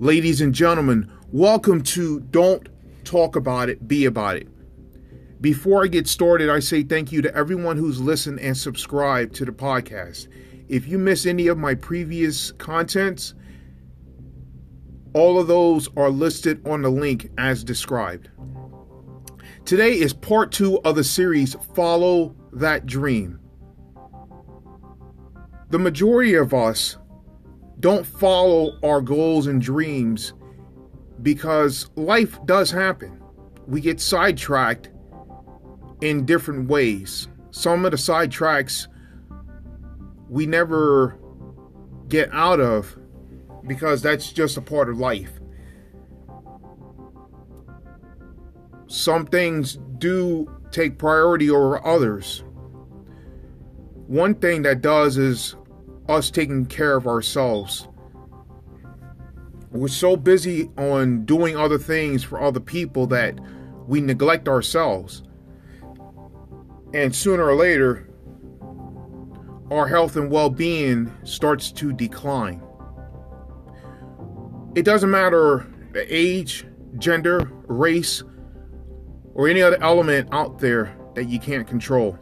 Ladies and gentlemen, welcome to Don't Talk About It, Be About It. Before I get started, I say thank you to everyone who's listened and subscribed to the podcast. If you miss any of my previous contents, all of those are listed on the link as described. Today is part two of the series Follow That Dream. The majority of us don't follow our goals and dreams because life does happen. We get sidetracked in different ways. Some of the sidetracks we never get out of because that's just a part of life. Some things do take priority over others. One thing that does is us taking care of ourselves. We're so busy on doing other things for other people that we neglect ourselves. And sooner or later, our health and well being starts to decline. It doesn't matter age, gender, race, or any other element out there that you can't control.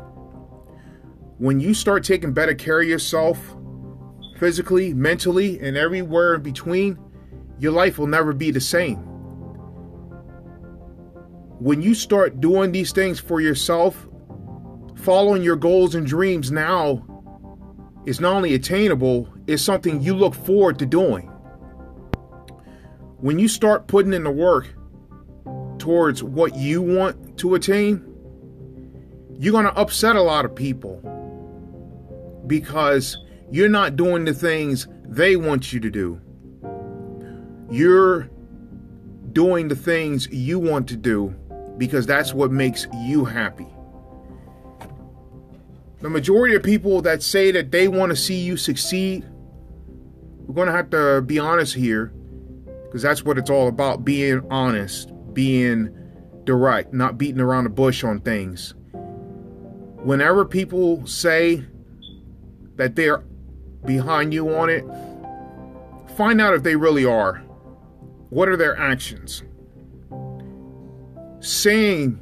When you start taking better care of yourself, physically, mentally, and everywhere in between, your life will never be the same. When you start doing these things for yourself, following your goals and dreams now is not only attainable, it's something you look forward to doing. When you start putting in the work towards what you want to attain, you're going to upset a lot of people because you're not doing the things they want you to do. You're doing the things you want to do because that's what makes you happy. The majority of people that say that they want to see you succeed, we're going to have to be honest here because that's what it's all about being honest, being direct, not beating around the bush on things. Whenever people say that they're behind you on it, find out if they really are. What are their actions? Saying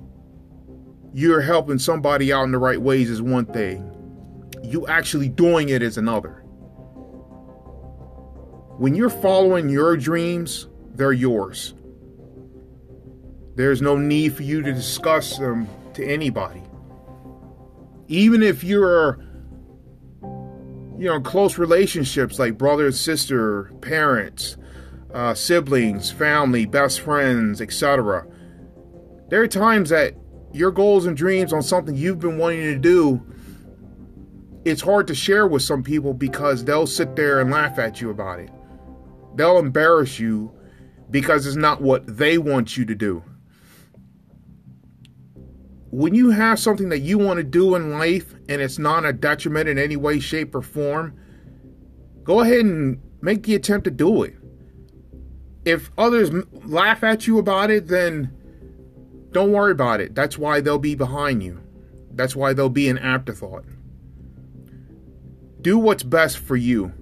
you're helping somebody out in the right ways is one thing, you actually doing it is another. When you're following your dreams, they're yours. There's no need for you to discuss them to anybody. Even if you're you know, close relationships like brother, sister, parents, uh, siblings, family, best friends, etc. There are times that your goals and dreams on something you've been wanting to do, it's hard to share with some people because they'll sit there and laugh at you about it. They'll embarrass you because it's not what they want you to do. When you have something that you want to do in life and it's not a detriment in any way, shape, or form, go ahead and make the attempt to do it. If others laugh at you about it, then don't worry about it. That's why they'll be behind you. That's why they'll be an afterthought. Do what's best for you.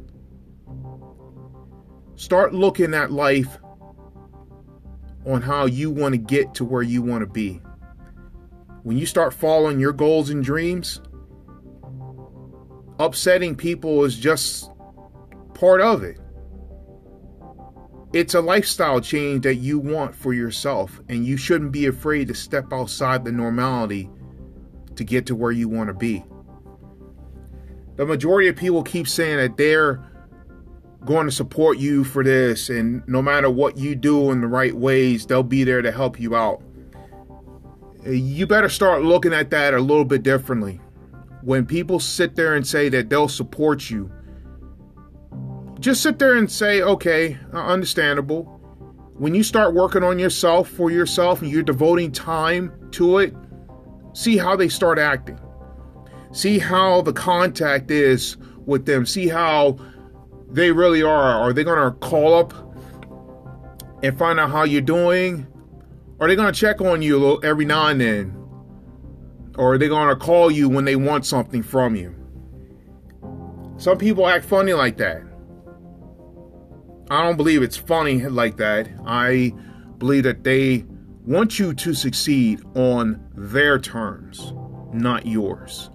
Start looking at life on how you want to get to where you want to be. When you start following your goals and dreams, upsetting people is just part of it. It's a lifestyle change that you want for yourself, and you shouldn't be afraid to step outside the normality to get to where you want to be. The majority of people keep saying that they're going to support you for this, and no matter what you do in the right ways, they'll be there to help you out. You better start looking at that a little bit differently when people sit there and say that they'll support you, just sit there and say, okay, uh, understandable. When you start working on yourself for yourself and you're devoting time to it, see how they start acting. See how the contact is with them. See how they really are. Are they going to call up and find out how you're doing? Are they going to check on you little, every now and then? Or are they going to call you when they want something from you? Some people act funny like that. I don't believe it's funny like that. I believe that they want you to succeed on their terms, not yours.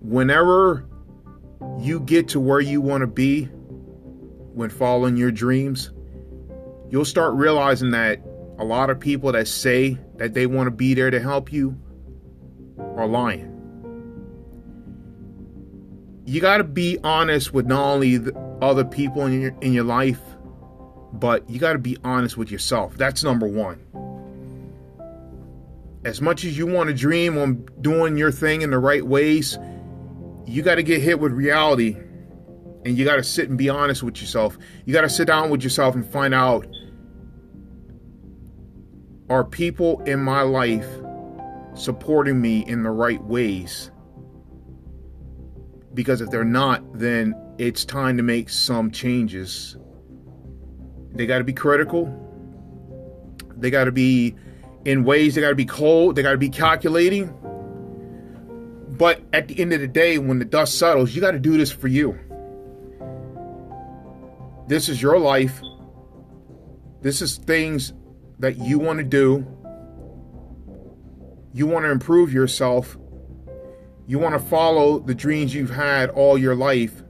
Whenever you get to where you want to be when following your dreams, you'll start realizing that a lot of people that say that they want to be there to help you are lying. You got to be honest with not only the other people in your in your life, but you got to be honest with yourself. That's number 1. As much as you want to dream on doing your thing in the right ways, you got to get hit with reality and you got to sit and be honest with yourself. You got to sit down with yourself and find out are people in my life supporting me in the right ways? Because if they're not, then it's time to make some changes. They got to be critical. They got to be in ways, they got to be cold. They got to be calculating. But at the end of the day, when the dust settles, you got to do this for you. This is your life. This is things that you want to do. You want to improve yourself. You want to follow the dreams you've had all your life.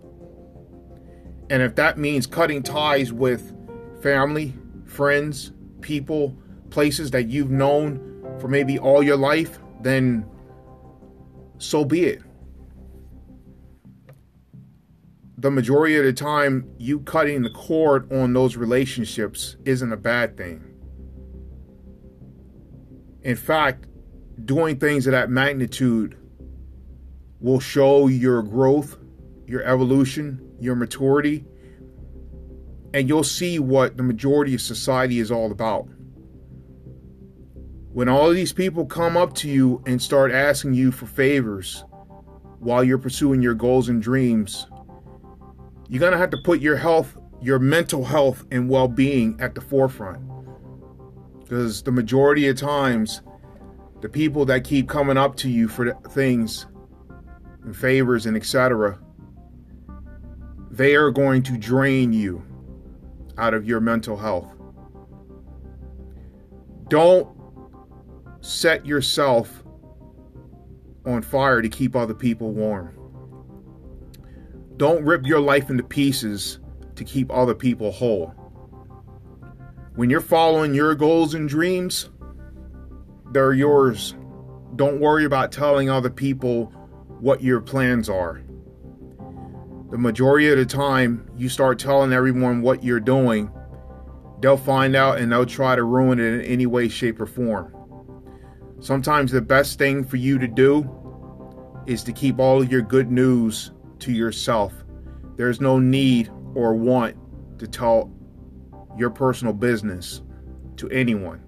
And if that means cutting ties with family, friends, people, places that you've known for maybe all your life, then so be it. The majority of the time, you cutting the cord on those relationships isn't a bad thing. In fact, doing things of that magnitude will show your growth, your evolution, your maturity, and you'll see what the majority of society is all about. When all of these people come up to you and start asking you for favors while you're pursuing your goals and dreams, you're going to have to put your health, your mental health and well-being at the forefront. Because the majority of times the people that keep coming up to you for things and favors and etc they are going to drain you out of your mental health. Don't set yourself on fire to keep other people warm. Don't rip your life into pieces to keep other people whole. When you're following your goals and dreams, they're yours. Don't worry about telling other people what your plans are. The majority of the time, you start telling everyone what you're doing, they'll find out and they'll try to ruin it in any way, shape, or form. Sometimes the best thing for you to do is to keep all of your good news to yourself. There's no need or want to tell your personal business to anyone.